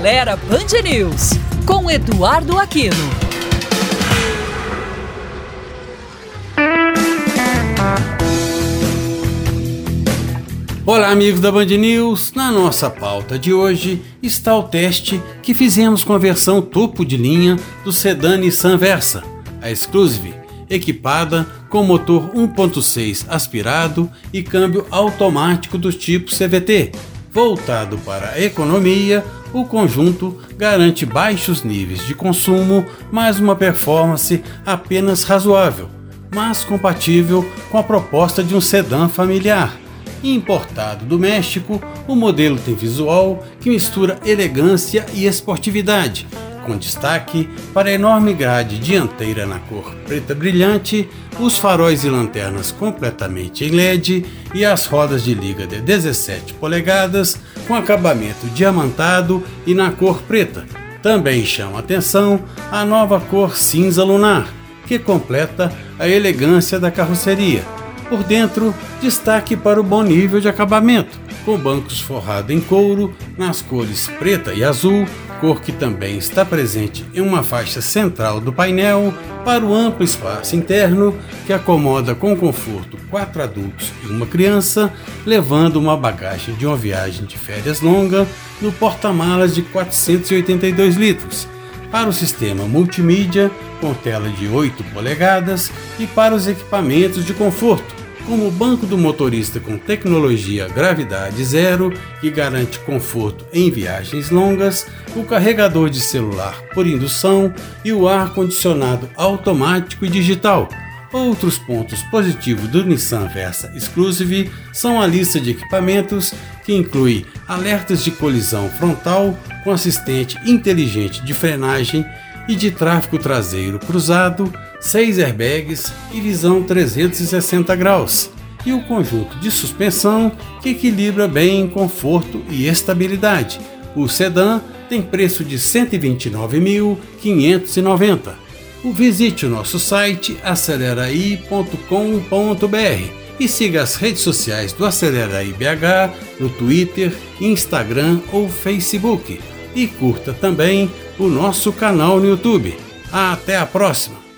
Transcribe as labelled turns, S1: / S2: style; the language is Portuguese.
S1: Acelera Band News, com Eduardo Aquino.
S2: Olá, amigos da Band News. Na nossa pauta de hoje está o teste que fizemos com a versão topo de linha do sedã Nissan Versa, a Exclusive, equipada com motor 1.6 aspirado e câmbio automático do tipo CVT, Voltado para a economia, o conjunto garante baixos níveis de consumo, mas uma performance apenas razoável, mas compatível com a proposta de um sedã familiar. Importado do México, o modelo tem visual que mistura elegância e esportividade, com destaque para a enorme grade dianteira na cor preta brilhante, os faróis e lanternas completamente em LED e as rodas de liga de 17 polegadas com acabamento diamantado e na cor preta. Também chama atenção a nova cor cinza lunar, que completa a elegância da carroceria. Por dentro, destaque para o bom nível de acabamento, com bancos forrados em couro nas cores preta e azul, cor que também está presente em uma faixa central do painel para o amplo espaço interno que acomoda com conforto quatro adultos e uma criança, levando uma bagagem de uma viagem de férias longa no porta-malas de 482 litros. Para o sistema multimídia, com tela de 8 polegadas, e para os equipamentos de conforto, como o banco do motorista com tecnologia gravidade zero, que garante conforto em viagens longas, o carregador de celular por indução e o ar-condicionado automático e digital. Outros pontos positivos do Nissan Versa Exclusive são a lista de equipamentos, que inclui alertas de colisão frontal com assistente inteligente de frenagem e de tráfego traseiro cruzado, 6 airbags e visão 360 graus, e o conjunto de suspensão que equilibra bem conforto e estabilidade. O sedã tem preço de R$ 129.590. Visite o nosso site aceleraí.com.br e siga as redes sociais do Aceleraí BH no Twitter, Instagram ou Facebook. E curta também o nosso canal no YouTube. Até a próxima!